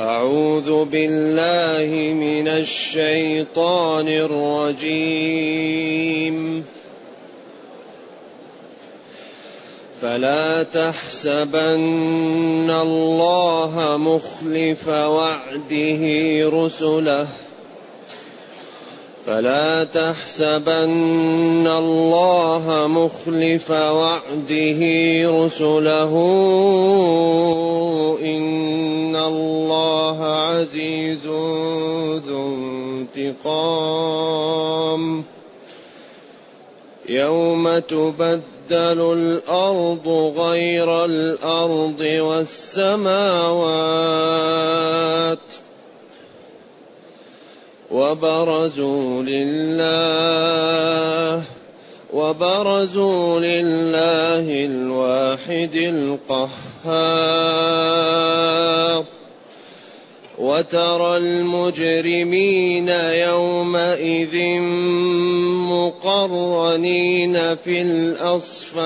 أعوذ بالله من الشيطان الرجيم. فلا تحسبن الله مخلف وعده رسله. فلا تحسبن الله مخلف وعده رسله. إن الله عزيز ذو انتقام. يوم تبدل الأرض غير الأرض والسماوات وبرزوا لله وبرزوا لله الواحد القهار. وترى المجرمين يومئذ مقرنين في الأصفاد.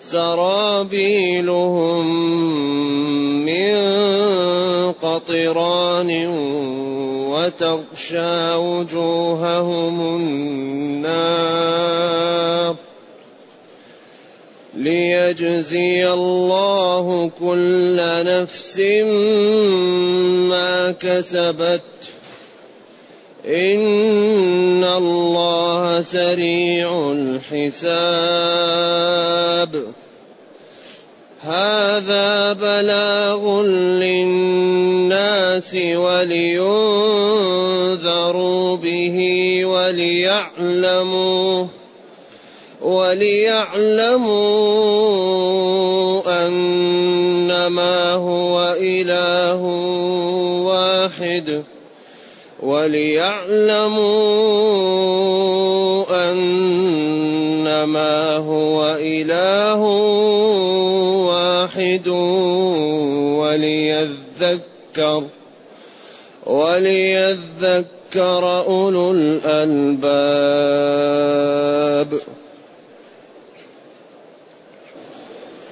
سرابيلهم من قطران وتغشى وجوههم النار. ليجزي الله كل نفس ما كسبت. إن الله سريع الحساب. هذا بلاغ للناس ولينذروا به وليعلموا وليعلموا أنما هو إله واحد. وليعلموا أنما هو إله واحد. وليذكر وليذكر أولو الألباب.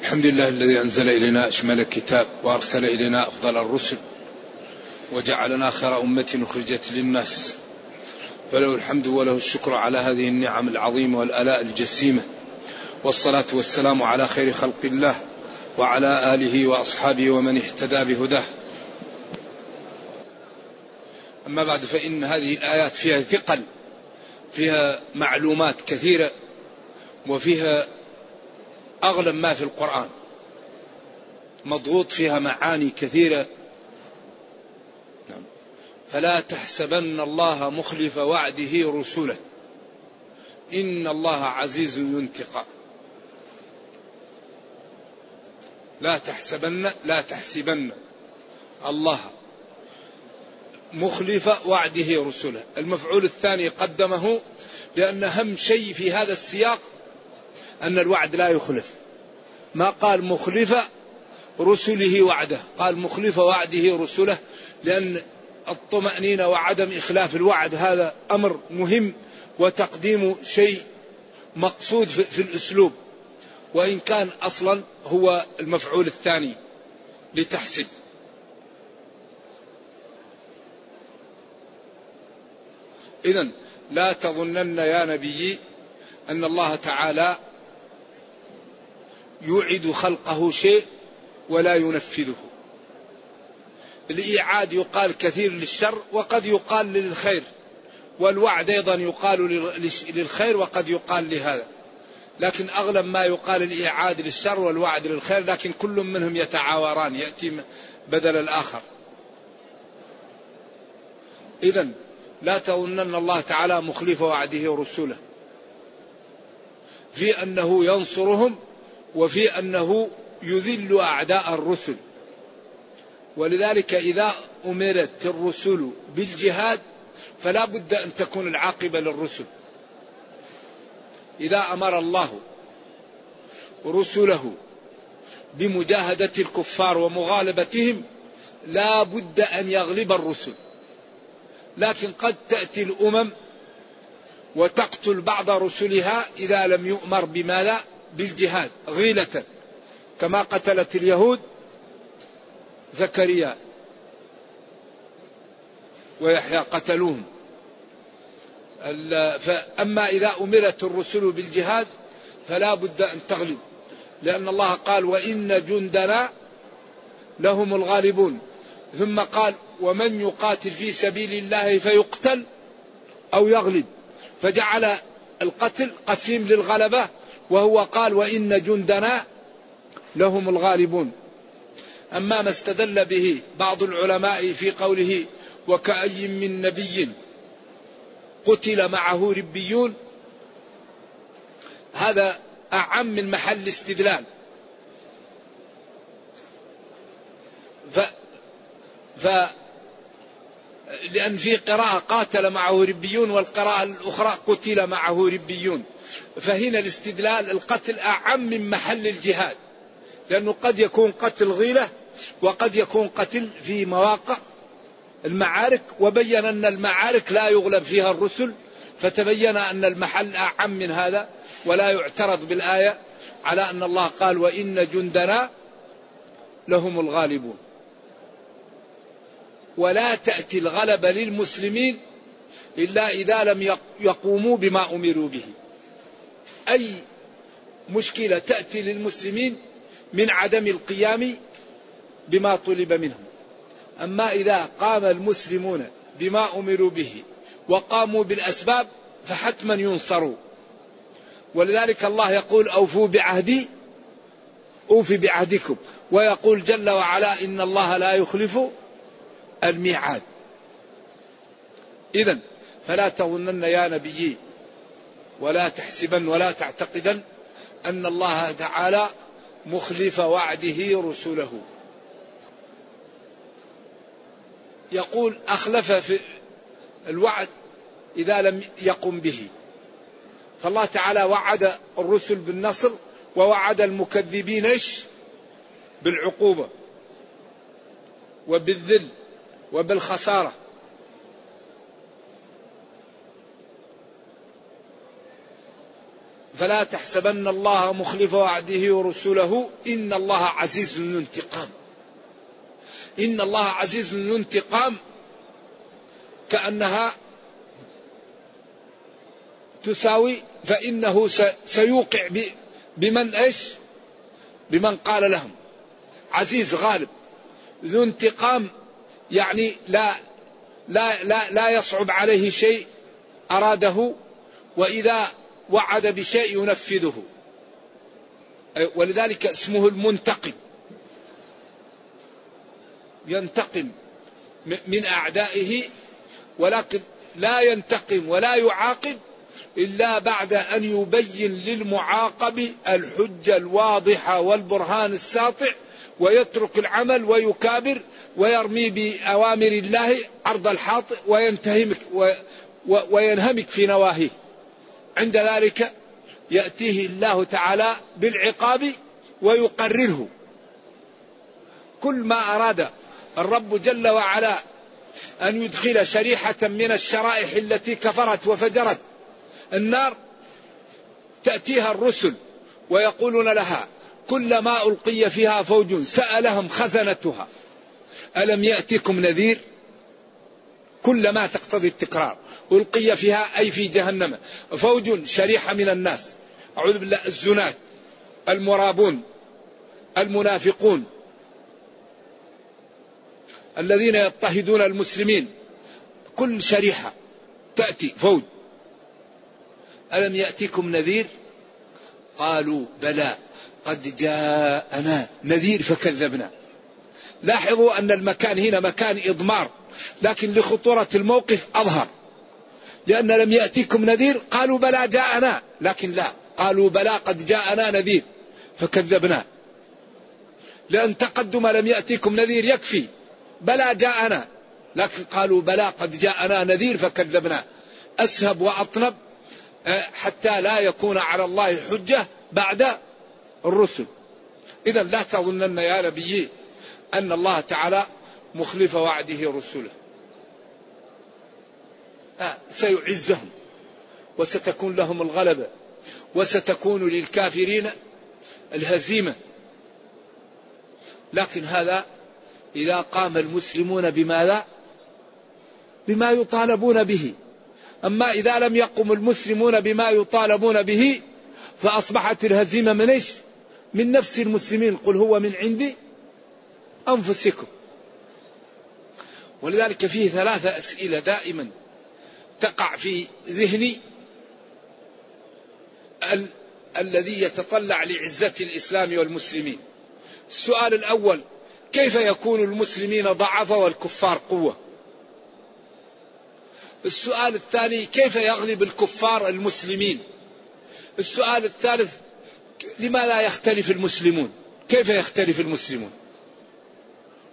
الحمد لله الذي أنزل إلينا أشمل الكتاب وأرسل إلينا أفضل الرسل وجعلنا خير أمة أخرجت للناس. فله الحمد وله الشكر على هذه النعم العظيمة والآلاء الجسيمة. والصلاة والسلام على خير خلق الله وعلى آله وأصحابه ومن اهتدى بهداه. أما بعد فإن هذه الآيات فيها ثقل فيها معلومات كثيرة وفيها أغلب ما في القرآن. مضغوط فيها معاني كثيرة. نعم. فلا تحسبن الله مخلف وعده رسله. إن الله عزيز ينتقى لا تحسبن لا تحسبن الله مخلف وعده رسله. المفعول الثاني قدمه لأن أهم شيء في هذا السياق أن الوعد لا يخلف. ما قال مخلف رسله وعده. قال مخلف وعده رسله لأن الطمأنينة وعدم إخلاف الوعد هذا أمر مهم وتقديم شيء مقصود في الأسلوب. وإن كان أصلا هو المفعول الثاني لتحسب إذا لا تظنن يا نبي أن الله تعالى يوعد خلقه شيء ولا ينفذه. الإيعاد يقال كثير للشر وقد يقال للخير والوعد أيضا يقال للخير وقد يقال لهذا. لكن أغلب ما يقال الإيعاد للشر والوعد للخير لكن كل منهم يتعاوران يأتي بدل الآخر. إذا لا تظنن الله تعالى مخلف وعده ورسوله. في أنه ينصرهم وفي أنه يذل أعداء الرسل. ولذلك إذا أمرت الرسل بالجهاد فلا بد أن تكون العاقبة للرسل. إذا أمر الله رسله بمجاهدة الكفار ومغالبتهم لا بد أن يغلب الرسل. لكن قد تأتي الأمم وتقتل بعض رسلها إذا لم يؤمر بما لا بالجهاد غيلة كما قتلت اليهود زكريا ويحيى قتلوهم. فأما إذا أمرت الرسل بالجهاد فلا بد أن تغلب لأن الله قال وإن جندنا لهم الغالبون. ثم قال ومن يقاتل في سبيل الله فيقتل أو يغلب. فجعل القتل قسيم للغلبة وهو قال وإن جندنا لهم الغالبون. أما ما استدل به بعض العلماء في قوله وكأي من نبي قتل معه ربيون هذا أعم من محل استدلال. ف, ف لأن في قراءة قاتل معه ربيون والقراءة الأخرى قتل معه ربيون. فهنا الاستدلال القتل أعم من محل الجهاد. لأنه قد يكون قتل غيلة وقد يكون قتل في مواقع المعارك وبين أن المعارك لا يغلب فيها الرسل فتبين أن المحل أعم من هذا ولا يعترض بالآية على أن الله قال وإن جندنا لهم الغالبون. ولا تأتي الغلبة للمسلمين إلا إذا لم يقوموا بما أمروا به. أي مشكلة تأتي للمسلمين من عدم القيام بما طلب منهم. أما إذا قام المسلمون بما أمروا به وقاموا بالأسباب فحتما ينصروا. ولذلك الله يقول أوفوا بعهدي أوفي بعهدكم. ويقول جل وعلا إن الله لا يخلف الميعاد. إذا فلا تظنن يا نبيي ولا تحسبن ولا تعتقدن أن الله تعالى مخلف وعده رسله يقول أخلف في الوعد إذا لم يقم به. فالله تعالى وعد الرسل بالنصر ووعد المكذبين؟ بالعقوبة وبالذل. وبالخسارة. فلا تحسبن الله مخلف وعده ورسله إن الله عزيز ذو انتقام. إن الله عزيز ذو انتقام. كأنها تساوي فإنه سيوقع بمن إيش؟ بمن قال لهم. عزيز غالب. ذو انتقام يعني لا لا لا لا يصعب عليه شيء أراده وإذا وعد بشيء ينفذه. ولذلك اسمه المنتقم. ينتقم من أعدائه ولكن لا ينتقم ولا يعاقب إلا بعد أن يبين للمعاقب الحجة الواضحة والبرهان الساطع ويترك العمل ويكابر ويرمي بأوامر الله عرض الحاطئ وينتهمك وينهمك في نواهيه. عند ذلك يأتيه الله تعالى بالعقاب ويقرره. كل ما أراد الرب جل وعلا أن يدخل شريحة من الشرائح التي كفرت وفجرت النار تأتيها الرسل ويقولون لها كلما ألقي فيها فوج سألهم خزنتها. ألم يأتكم نذير كلما تقتضي التكرار ألقي فيها أي في جهنم فوج شريحة من الناس أعوذ بالله الزنات المرابون المنافقون الذين يضطهدون المسلمين كل شريحة تأتي فوج. ألم يأتكم نذير؟ قالوا بلى قد جاءنا نذير فكذبنا. لاحظوا أن المكان هنا مكان إضمار لكن لخطورة الموقف أظهر. لأن لم يأتيكم نذير قالوا بلى جاءنا لكن لا قالوا بلى قد جاءنا نذير فكذبنا. لأن تقدم لم يأتيكم نذير يكفي بلى جاءنا لكن قالوا بلى قد جاءنا نذير فكذبنا. أسهب وأطنب آه، حتى لا يكون على الله حجة بعد الرسل. إذا لا تظنن يا نبي أن الله تعالى مخلف وعده رسله. آه سيعزهم وستكون لهم الغلبة وستكون للكافرين الهزيمة. لكن هذا إذا قام المسلمون بماذا؟ بما يطالبون به. أما إذا لم يقم المسلمون بما يطالبون به فأصبحت الهزيمة من إيش؟ من نفس المسلمين. قل هو من عند أنفسكم. ولذلك فيه ثلاثة أسئلة دائما تقع في ذهني. ال- الذي يتطلع لعزة الإسلام والمسلمين. السؤال الأول كيف يكون المسلمين ضعفة والكفار قوة؟ السؤال الثاني كيف يغلب الكفار المسلمين؟ السؤال الثالث لماذا يختلف المسلمون؟ كيف يختلف المسلمون؟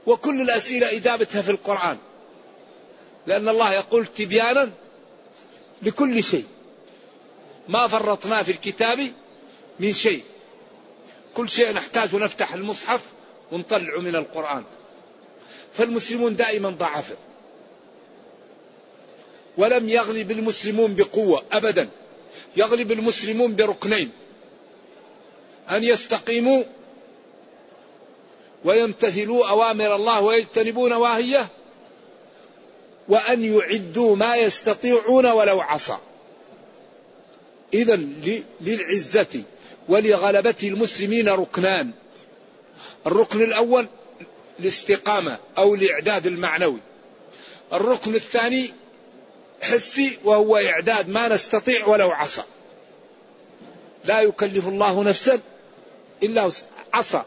وكل الأسئلة إجابتها في القرآن. لأن الله يقول تبيانا لكل شيء. ما فرطنا في الكتاب من شيء. كل شيء نحتاج نفتح المصحف ونطلع من القرآن. فالمسلمون دائما ضعفاء ولم يغلب المسلمون بقوة أبدا. يغلب المسلمون بركنين. أن يستقيموا ويمتثلوا أوامر الله ويجتنبوا نواهيه وأن يعدوا ما يستطيعون ولو عصى إذا للعزة ولغلبة المسلمين ركنان. الركن الأول الاستقامة أو الإعداد المعنوي. الركن الثاني حسي وهو إعداد ما نستطيع ولو عصى لا يكلف الله نفسا إلا عصى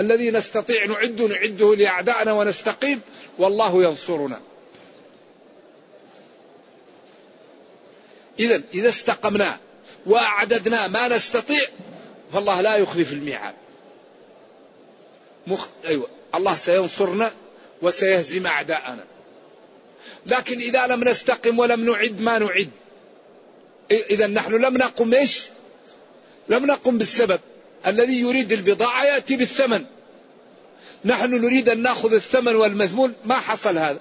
الذي نستطيع نعد نعده لأعدائنا ونستقيم والله ينصرنا. إذا إذا استقمنا وأعددنا ما نستطيع فالله لا يخلف الميعاد. مخ... أيوة الله سينصرنا وسيهزم أعداءنا. لكن إذا لم نستقم ولم نعد ما نعد. إذا نحن لم نقم إيش؟ لم نقم بالسبب. الذي يريد البضاعة يأتي بالثمن. نحن نريد أن نأخذ الثمن والمثمون ما حصل هذا؟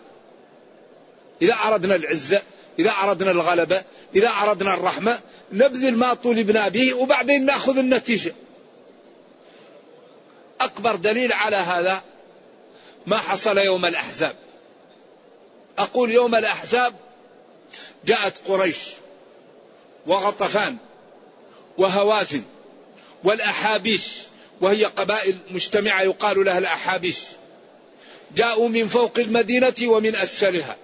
إذا أردنا العزة إذا أردنا الغلبة إذا أردنا الرحمة نبذل ما طولبنا به وبعدين نأخذ النتيجة. أكبر دليل على هذا ما حصل يوم الأحزاب. أقول يوم الأحزاب جاءت قريش وغطفان وهوازن. والأحابيش وهي قبائل مجتمعة يقال لها الأحابيش. جاءوا من فوق المدينة ومن أسفلها.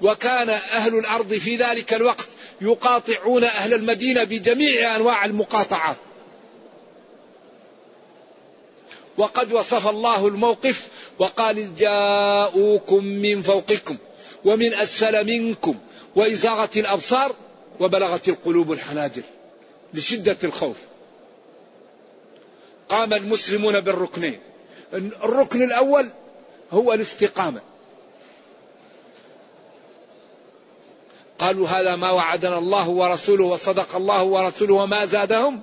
وكان أهل الأرض في ذلك الوقت يقاطعون أهل المدينة بجميع أنواع المقاطعات. وقد وصف الله الموقف وقال جاءوكم من فوقكم ومن أسفل منكم وإزاغت الأبصار وبلغت القلوب الحناجر. لشدة الخوف. قام المسلمون بالركنين. الركن الأول هو الاستقامة. قالوا هذا ما وعدنا الله ورسوله وصدق الله ورسوله وما زادهم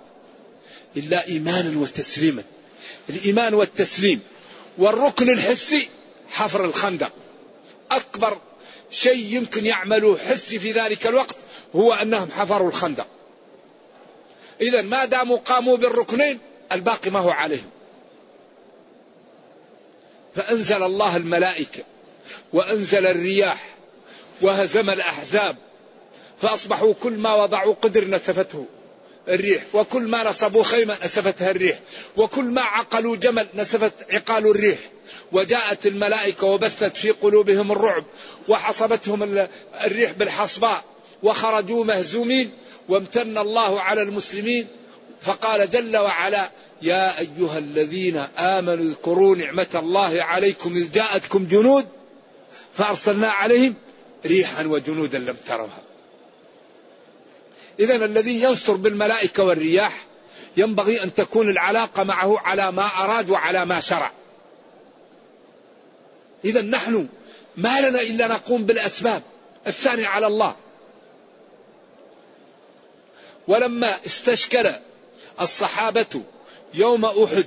إلا إيمانا وتسليما. الإيمان والتسليم. والركن الحسي حفر الخندق. أكبر شيء يمكن يعملوه حسي في ذلك الوقت هو أنهم حفروا الخندق. إذا ما داموا قاموا بالركنين الباقي ما هو عليهم. فأنزل الله الملائكة وأنزل الرياح وهزم الأحزاب فأصبحوا كل ما وضعوا قدر نسفته الريح وكل ما نصبوا خيمة نسفتها الريح وكل ما عقلوا جمل نسفت عقال الريح. وجاءت الملائكة وبثت في قلوبهم الرعب وحصبتهم الريح بالحصباء وخرجوا مهزومين. وامتن الله على المسلمين فقال جل وعلا يا أيها الذين آمنوا اذكروا نعمة الله عليكم إذ جاءتكم جنود فأرسلنا عليهم ريحا وجنودا لم تروها. إذا الذي ينصر بالملائكة والرياح ينبغي أن تكون العلاقة معه على ما أراد وعلى ما شرع. إذا نحن ما لنا إلا نقوم بالأسباب الثاني على الله. ولما استشكل الصحابة يوم أحد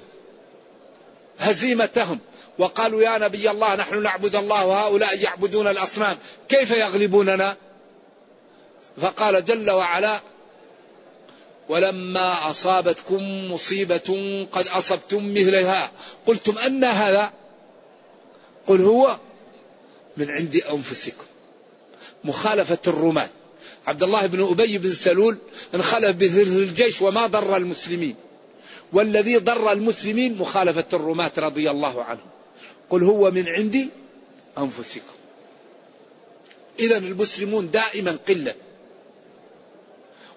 هزيمتهم وقالوا يا نبي الله نحن نعبد الله وهؤلاء يعبدون الأصنام كيف يغلبوننا؟ فقال جل وعلا ولما أصابتكم مصيبة قد أصبتم مثلها. قلتم أن هذا؟ قل هو من عند أنفسكم. مخالفة الرماة. عبد الله بن أبي بن سلول انخلف بثلث الجيش وما ضر المسلمين. والذي ضر المسلمين مخالفة الرماة رضي الله عنهم. قل هو من عند أنفسكم. إذا المسلمون دائما قلة.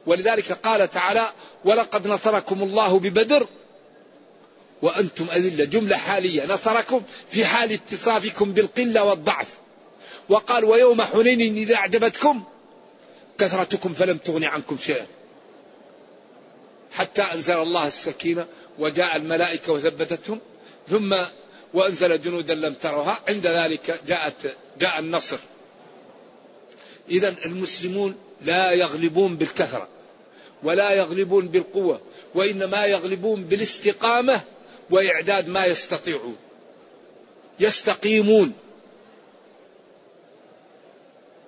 ولذلك قال تعالى ولقد نصركم الله ببدر وأنتم أذلة. جملة حالية. نصركم في حال اتصافكم بالقلة والضعف. وقال ويوم حنين إذا أعجبتكم كثرتكم فلم تغن عنكم شيئا. حتى أنزل الله السكينة وجاء الملائكة وثبتتهم ثم وأنزل جنودا لم تروها. عند ذلك جاءت جاء النصر. إذا المسلمون لا يغلبون بالكثرة ولا يغلبون بالقوة وإنما يغلبون بالاستقامة وإعداد ما يستطيعون. يستقيمون.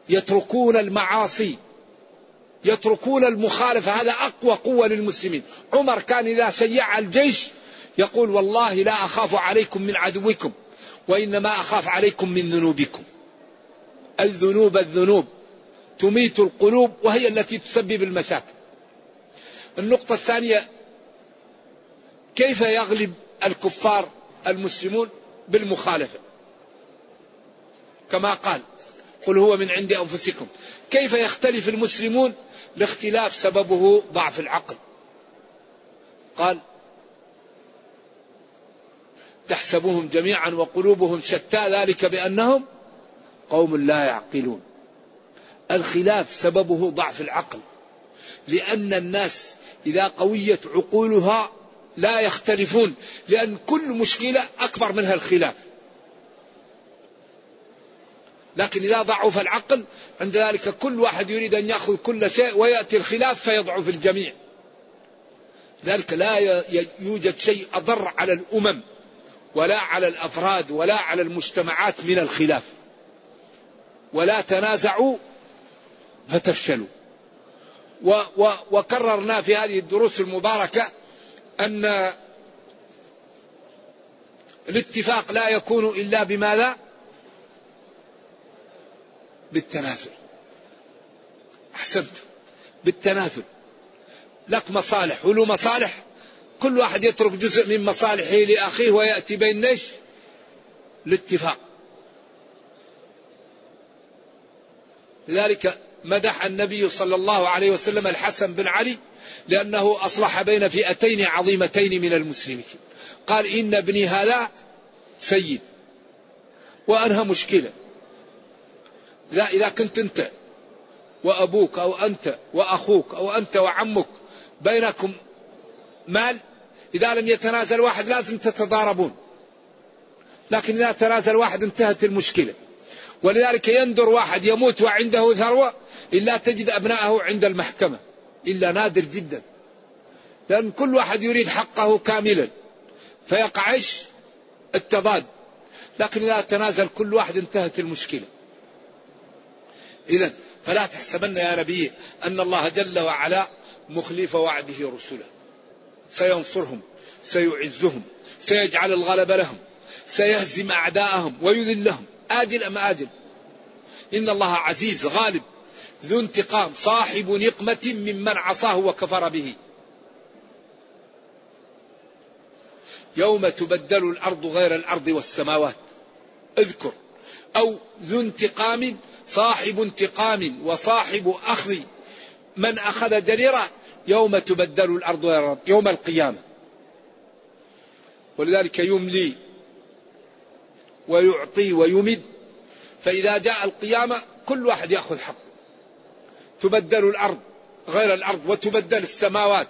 يتركون المعاصي. يتركون المخالفة هذا أقوى قوة للمسلمين. عمر كان إذا شيع الجيش يقول والله لا أخاف عليكم من عدوكم وإنما أخاف عليكم من ذنوبكم. الذنوب الذنوب. تميت القلوب وهي التي تسبب المشاكل. النقطة الثانية كيف يغلب الكفار المسلمون بالمخالفة؟ كما قال قل هو من عند أنفسكم. كيف يختلف المسلمون لاختلاف سببه ضعف العقل. قال تحسبهم جميعا وقلوبهم شتى ذلك بأنهم قوم لا يعقلون. الخلاف سببه ضعف العقل لأن الناس إذا قويت عقولها لا يختلفون لأن كل مشكلة أكبر منها الخلاف. لكن إذا ضعف العقل عند ذلك كل واحد يريد أن يأخذ كل شيء ويأتي الخلاف فيضعف الجميع. ذلك لا يوجد شيء أضر على الأمم ولا على الأفراد ولا على المجتمعات من الخلاف. ولا تنازعوا فتفشلوا. و و وكررنا في هذه الدروس المباركة أن الاتفاق لا يكون إلا بماذا؟ بالتنازل. أحسنت بالتنازل. لك مصالح. ولو مصالح كل واحد يترك جزء من مصالحه لأخيه ويأتي بين إيش؟ الاتفاق. لذلك مدح النبي صلى الله عليه وسلم الحسن بن علي لأنه أصلح بين فئتين عظيمتين من المسلمين. قال إن ابني هذا سيد. وأنهى مشكلة. لا إذا كنت أنت وأبوك أو أنت وأخوك أو أنت وعمك بينكم مال إذا لم يتنازل واحد لازم تتضاربون. لكن إذا تنازل واحد انتهت المشكلة. ولذلك يندر واحد يموت وعنده ثروة إلا تجد أبناءه عند المحكمة. إلا نادر جدا. لأن كل واحد يريد حقه كاملا. فيقع التضاد. لكن إذا تنازل كل واحد انتهت المشكلة. إذا فلا تحسبن يا نبي أن الله جل وعلا مخلف وعده رسله. سينصرهم سيعزهم سيجعل الغلب لهم سيهزم أعداءهم ويذلهم. آجل أم آجل؟ إن الله عزيز غالب ذو انتقام صاحب نقمة ممن عصاه وكفر به. يوم تبدل الأرض غير الأرض والسماوات. اذكر أو ذو انتقام صاحب انتقام وصاحب أخذ. من أخذ جريرة يوم تبدل الأرض يوم القيامة. ولذلك يملي ويعطي ويمد. فإذا جاء القيامة كل واحد يأخذ حق. تبدل الأرض غير الأرض وتبدل السماوات.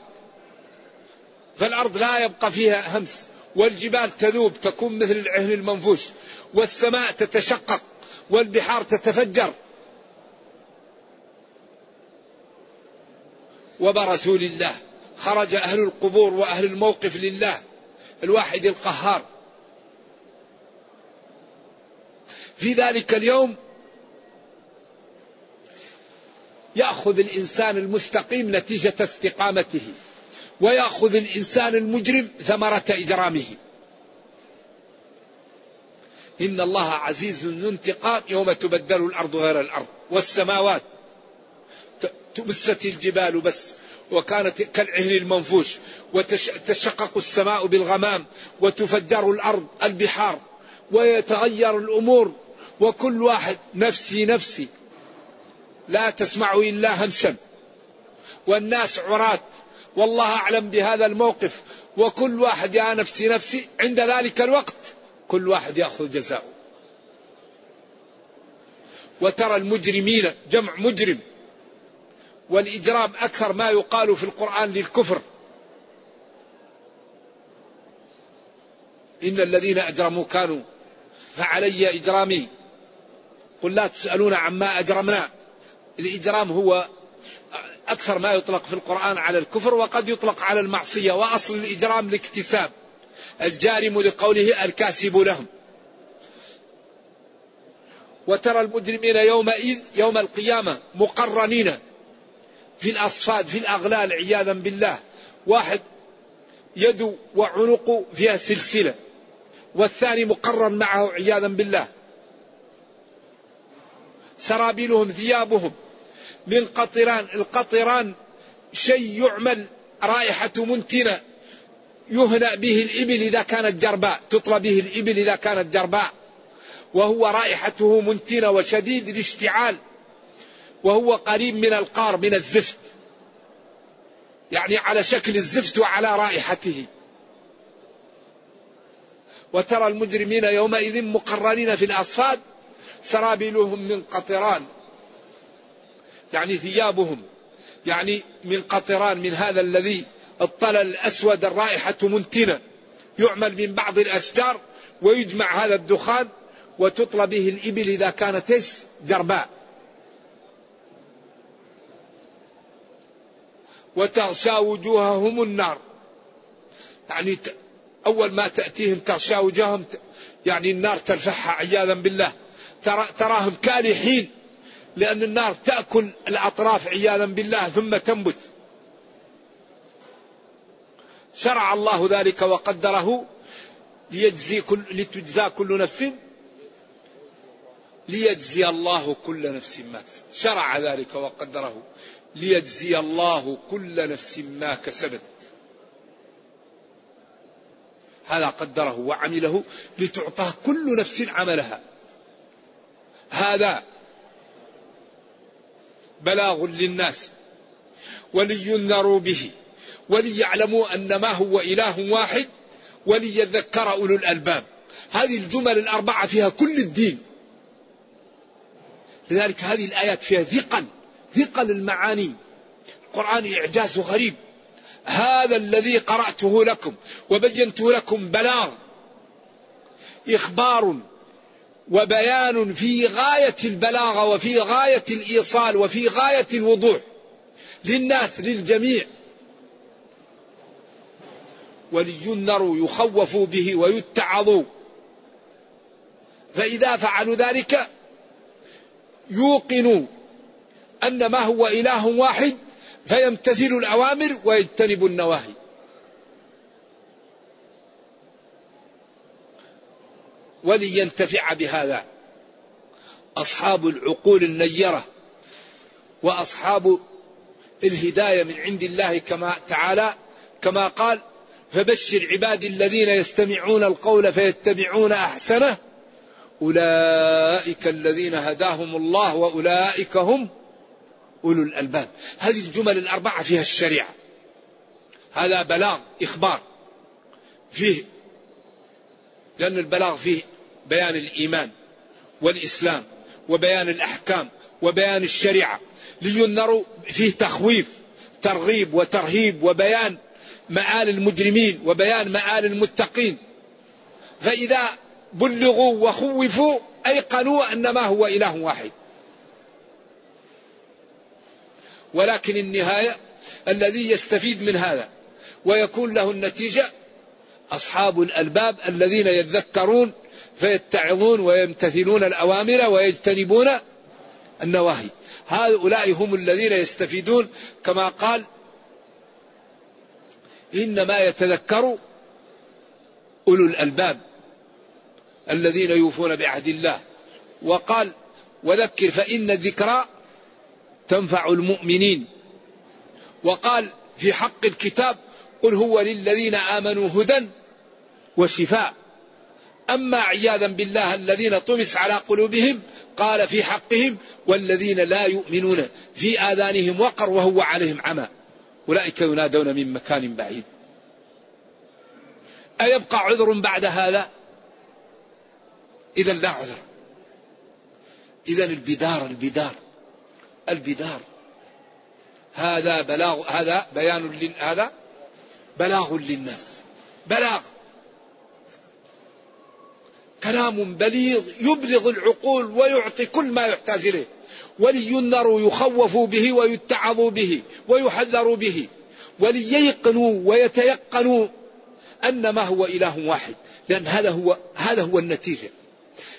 فالأرض لا يبقى فيها همس. والجبال تذوب تكون مثل العهن المنفوش والسماء تتشقق والبحار تتفجر. وبرزوا لله خرج أهل القبور وأهل الموقف لله الواحد القهار. يأخذ الإنسان المستقيم نتيجة استقامته. ويأخذ الإنسان المجرم ثمرة إجرامه. إن الله عزيز ذو انتقام يوم تبدل الأرض غير الأرض والسماوات. تبست الجبال بس وكانت كالعهن المنفوش وتشقق السماء بالغمام وتفجر الأرض البحار ويتغير الأمور وكل واحد نفسي نفسي. لا تسمع إلا همسا. والناس عراة والله أعلم بهذا الموقف. وكل واحد يا نفسي نفسي عند ذلك الوقت كل واحد يأخذ جزاءه وترى المجرمين جمع مجرم. والإجرام أكثر ما يقال في القرآن للكفر. إن الذين أجرموا كانوا فعلي إجرامي. قل لا تسألون عما أجرمنا. الإجرام هو أكثر ما يطلق في القرآن على الكفر وقد يطلق على المعصية وأصل الإجرام الاكتساب. الجارم لقوله الكاسب لهم. وترى المجرمين يومئذ يوم القيامة مقرنين في الأصفاد في الأغلال عياذا بالله. واحد يد وعنق فيها سلسلة والثاني مقرن معه عياذا بالله. سرابيلهم ثيابهم من قطران القطران شيء يعمل رائحة منتنة. يهنأ به الإبل إذا كانت جرباء تطلى به الإبل إذا كانت جرباء. وهو رائحته منتنة وشديد الاشتعال. وهو قريب من القار من الزفت. يعني على شكل الزفت وعلى رائحته. وترى المجرمين يومئذ مقرنين في الأصفاد. سرابيلهم من قطران. يعني ثيابهم يعني من قطران من هذا الذي الطلل الأسود الرائحة منتنة يعمل من بعض الأشجار ويجمع هذا الدخان وتطلى به الإبل إذا كانت جرباء. وتغشى وجوههم النار. يعني أول ما تأتيهم تغشى وجوههم يعني النار ترفعها عياذا بالله. تراهم كالحين. لأن النار تأكل الأطراف عياذا بالله ثم تنبت. شرع الله ذلك وقدره ليجزي كل لتجزى كل نفس. ليجزي الله كل نفس ما كسبت. شرع ذلك وقدره ليجزي الله كل نفس ما كسبت. هذا قدره وعمله لتعطى كل نفس عملها. هذا بلاغ للناس ولينذروا به وليعلموا أن ما هو إله واحد وليذكر أولو الألباب. هذه الجمل الأربعة فيها كل الدين. لذلك هذه الآيات فيها ثقل ثقل المعاني. القرآن إعجاز غريب. هذا الذي قرأته لكم وبينته لكم بلاغ إخبار وبيان في غاية البلاغة وفي غاية الإيصال وفي غاية الوضوح للناس للجميع. ولينذروا يخوفوا به ويتعظوا. فإذا فعلوا ذلك يوقنوا أن ما هو إله واحد فيمتثلوا الأوامر ويجتنبوا النواهي. ولينتفع بهذا. أصحاب العقول النيرة وأصحاب الهداية من عند الله كما تعالى كما قال فبشر عبادي الذين يستمعون القول فيتبعون أحسنه أولئك الذين هداهم الله وأولئك هم أولو الألباب. هذه الجمل الأربعة فيها الشريعة. هذا بلاغ إخبار. فيه لأن البلاغ فيه بيان الإيمان والإسلام وبيان الأحكام وبيان الشريعة لينذروا فيه تخويف ترغيب وترهيب وبيان مآل المجرمين وبيان مآل المتقين. فإذا بلغوا وخوفوا أيقنوا أن ما هو إله واحد. ولكن النهاية الذي يستفيد من هذا ويكون له النتيجة أصحاب الألباب الذين يذكرون فيتعظون ويمتثلون الأوامر ويجتنبون النواهي. هؤلاء هم الذين يستفيدون كما قال إنما يتذكر أولو الألباب الذين يوفون بعهد الله. وقال وذكر فإن الذكرى تنفع المؤمنين. وقال في حق الكتاب قل هو للذين آمنوا هدى وشفاء. أما عياذا بالله الذين طمس على قلوبهم قال في حقهم والذين لا يؤمنون في آذانهم وقر وهو عليهم عمى. أولئك ينادون من مكان بعيد. أيبقى عذر بعد هذا؟ إذا لا عذر. إذا البدار البدار البدار. هذا بلاغ هذا بيان هذا بلاغ للناس. بلاغ. كلام بليغ يبلغ العقول ويعطي كل ما يحتاج إليه. ولينذروا يخوفوا به ويتعظوا به ويحذروا به. ولييقنوا ويتيقنوا أن ما هو إله واحد. لأن هذا هو هذا هو النتيجة.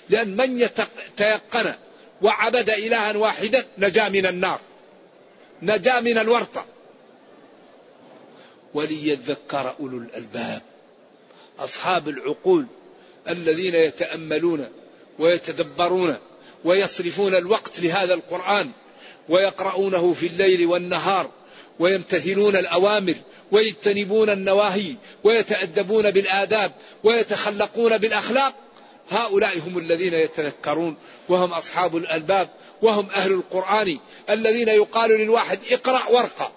لأن من يتيقن وعبد إلها واحدا نجا من النار نجا من الورطة. وليذكر أولو الألباب أصحاب العقول الذين يتأملون ويتدبرون ويصرفون الوقت لهذا القرآن ويقرؤونه في الليل والنهار ويمتثلون الأوامر ويجتنبون النواهي ويتأدبون بالآداب ويتخلقون بالأخلاق هؤلاء هم الذين يتذكرون وهم أصحاب الألباب وهم أهل القرآن الذين يقال للواحد اقرأ وارقى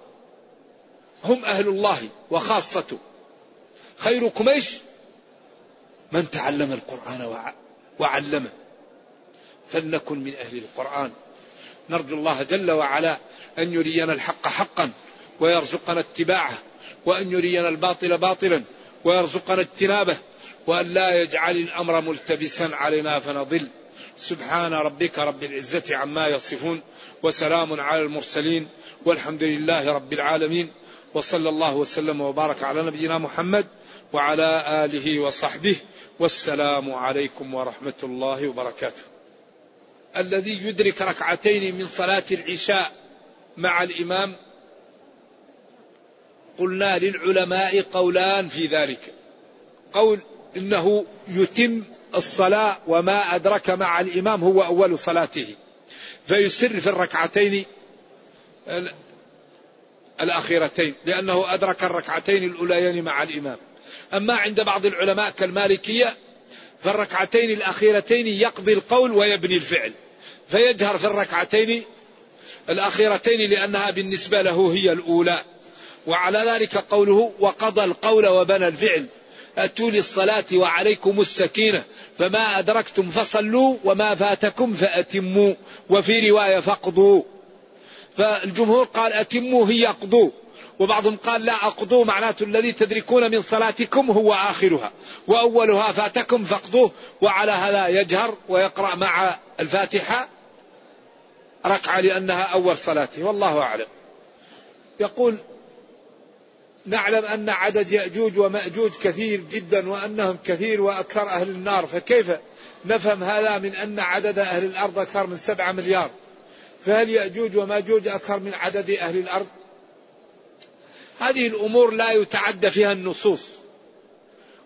هم أهل الله وخاصته خيركم إيش من تعلم القرآن وعلمه فلنكن من أهل القرآن. نرجو الله جل وعلا أن يرينا الحق حقا ويرزقنا اتباعه وأن يرينا الباطل باطلا ويرزقنا اجتنابه وأن لا يجعل الأمر ملتبسا علينا فنضل. سبحان ربك رب العزة عما يصفون وسلام على المرسلين والحمد لله رب العالمين. وصلى الله وسلم وبارك على نبينا محمد وعلى آله وصحبه والسلام عليكم ورحمة الله وبركاته. الذي يدرك ركعتين من صلاة العشاء مع الإمام قلنا للعلماء قولان في ذلك. قول إنه يتم الصلاة وما أدرك مع الإمام هو أول صلاته. فيسر في الركعتين الأخيرتين لأنه أدرك الركعتين الأوليين مع الإمام. أما عند بعض العلماء كالمالكية فالركعتين الأخيرتين يقضي القول ويبني الفعل. فيجهر في الركعتين الأخيرتين لأنها بالنسبة له هي الأولى. وعلى ذلك قوله وقضى القول وبنى الفعل. أتوا للصلاة وعليكم السكينة. فما أدركتم فصلوا وما فاتكم فأتموا. وفي رواية فاقضوا فالجمهور قال أتموا هي أقضوا. وبعضهم قال لا أقضوا معناته الذي تدركون من صلاتكم هو آخرها. وأولها فاتكم فاقضوه وعلى هذا يجهر ويقرأ مع الفاتحة ركعة لأنها أول صلاته. والله أعلم. يقول نعلم أن عدد يأجوج ومأجوج كثير جدا وأنهم كثير وأكثر أهل النار فكيف نفهم هذا من أن عدد أهل الأرض أكثر من سبعة مليار؟ فهل يأجوج ومأجوج أكثر من عدد أهل الأرض؟ هذه الأمور لا يتعدى فيها النصوص.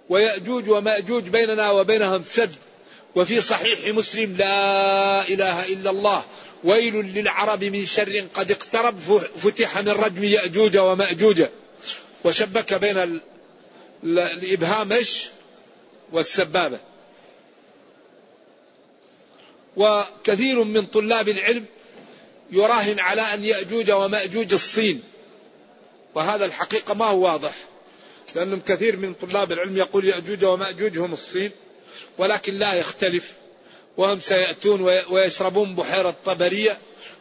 ويأجوج ومأجوج بيننا وبينهم سد. وفي صحيح مسلم لا إله إلا الله. ويل للعرب من شر قد اقترب فتح من رجم يأجوج ومأجوج. وشبك بين الإبهام والسبابة. وكثير من طلاب العلم يراهن على أن يأجوج ومأجوج الصين. وهذا الحقيقة ما هو واضح لأنهم كثير من طلاب العلم يقول يأجوج ومأجوج هم الصين ولكن لا يختلف. وهم سيأتون ويشربون بحيرة طبرية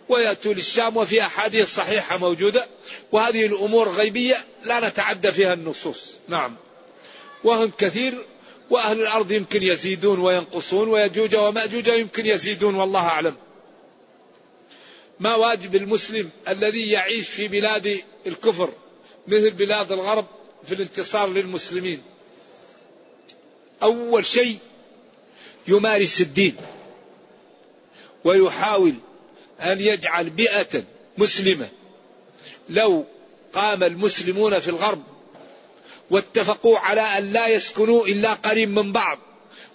ويأتون للشام وفي أحاديث صحيحة موجودة. وهذه الأمور غيبية لا نتعدى فيها النصوص. نعم. وهم كثير وأهل الأرض يمكن يزيدون وينقصون ويجوج ومأجوج يمكن يزيدون والله أعلم. ما واجب المسلم الذي يعيش في بلاد الكفر مثل بلاد الغرب في الانتصار للمسلمين. أول شيء يمارس الدين ويحاول أن يجعل بيئة مسلمة. لو قام المسلمون في الغرب واتفقوا على أن لا يسكنوا إلا قريب من بعض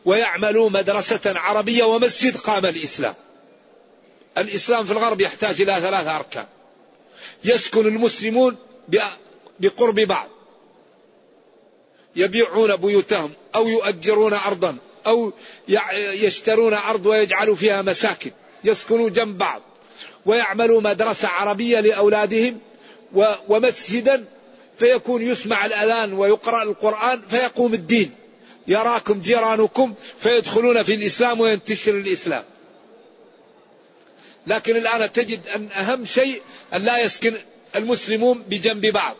ويعملوا مدرسة عربية ومسجد قام الإسلام. الإسلام في الغرب يحتاج إلى ثلاثة أركان. يسكن المسلمون بقرب بعض. يبيعون بيوتهم أو يؤجرون أرضا أو يشترون أرض ويجعلوا فيها مساكن. يسكنوا جنب بعض. ويعملوا مدرسة عربية لأولادهم ومسجدا فيكون يسمع الأذان ويقرأ القرآن فيقوم الدين. يراكم جيرانكم فيدخلون في الإسلام وينتشر الإسلام. لكن الآن تجد أن أهم شيء أن لا يسكن المسلمون بجنب بعض.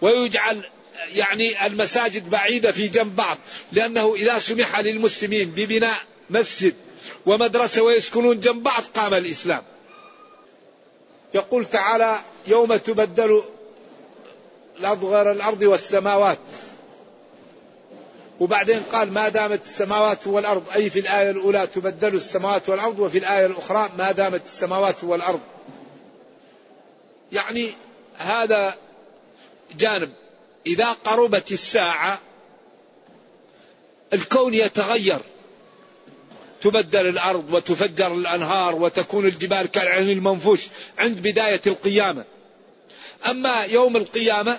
ويجعل يعني المساجد بعيدة في جنب بعض لأنه إذا سمح للمسلمين ببناء مسجد ومدرسة ويسكنون جنب بعض قام الإسلام. يقول تعالى يوم تبدل الأرض غير الأرض والسماوات. وبعدين قال ما دامت السماوات والأرض أي في الآية الأولى تبدل السماوات والأرض وفي الآية الأخرى ما دامت السماوات والأرض. يعني هذا جانب. إذا قربت الساعة الكون يتغير. تبدل الأرض وتفجر الأنهار وتكون الجبال كالعهن المنفوش عند بداية القيامة. أما يوم القيامة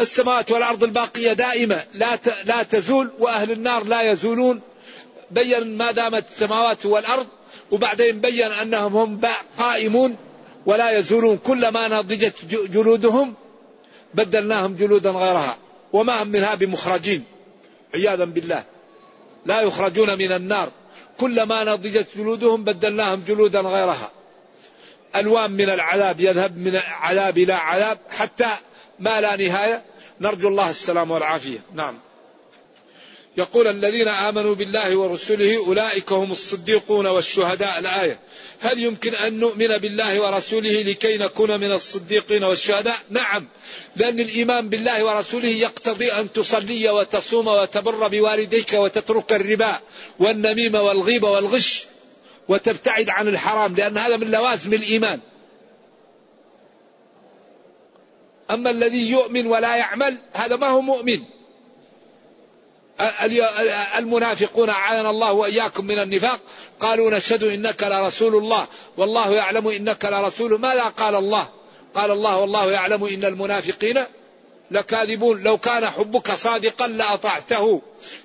السماوات والأرض الباقية دائمة لا لا تزول وأهل النار لا يزولون. بين ما دامت السماوات والأرض وبعدين بين أنهم هم قائمون ولا يزولون. كلما نضجت جلودهم بدلناهم جلودا غيرها. وما هم منها بمخرجين عياذا بالله. لا يخرجون من النار. كلما نضجت جلودهم بدلناهم جلودا غيرها. ألوان من العذاب يذهب من عذاب إلى عذاب حتى ما لا نهاية. نرجو الله السلام والعافية. نعم. يقول الذين آمنوا بالله ورسله أولئك هم الصديقون والشهداء. الآية. هل يمكن أن نؤمن بالله ورسوله لكي نكون من الصديقين والشهداء؟ نعم. لأن الإيمان بالله ورسوله يقتضي أن تصلي وتصوم وتبر بوالديك وتترك الربا والنميمة والغيبة والغش وتبتعد عن الحرام لأن هذا من لوازم الإيمان. أما الذي يؤمن ولا يعمل هذا ما هو مؤمن. المنافقون أعاذنا الله وإياكم من النفاق. قالوا نشهد إنك لرسول الله. والله يعلم إنك لرسول. ماذا قال الله؟ قال الله والله يعلم إن المنافقين لكاذبون. لو كان حبك صادقا لأطعته.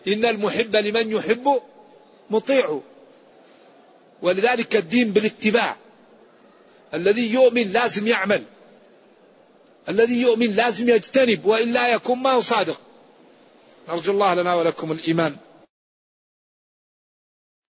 إن المحب لمن يحب مطيع. ولذلك الدين بالاتباع. الذي يؤمن لازم يعمل. الذي يؤمن لازم يجتنب وإلا يكون ما هو صادق. نرجو الله لنا ولكم الإيمان.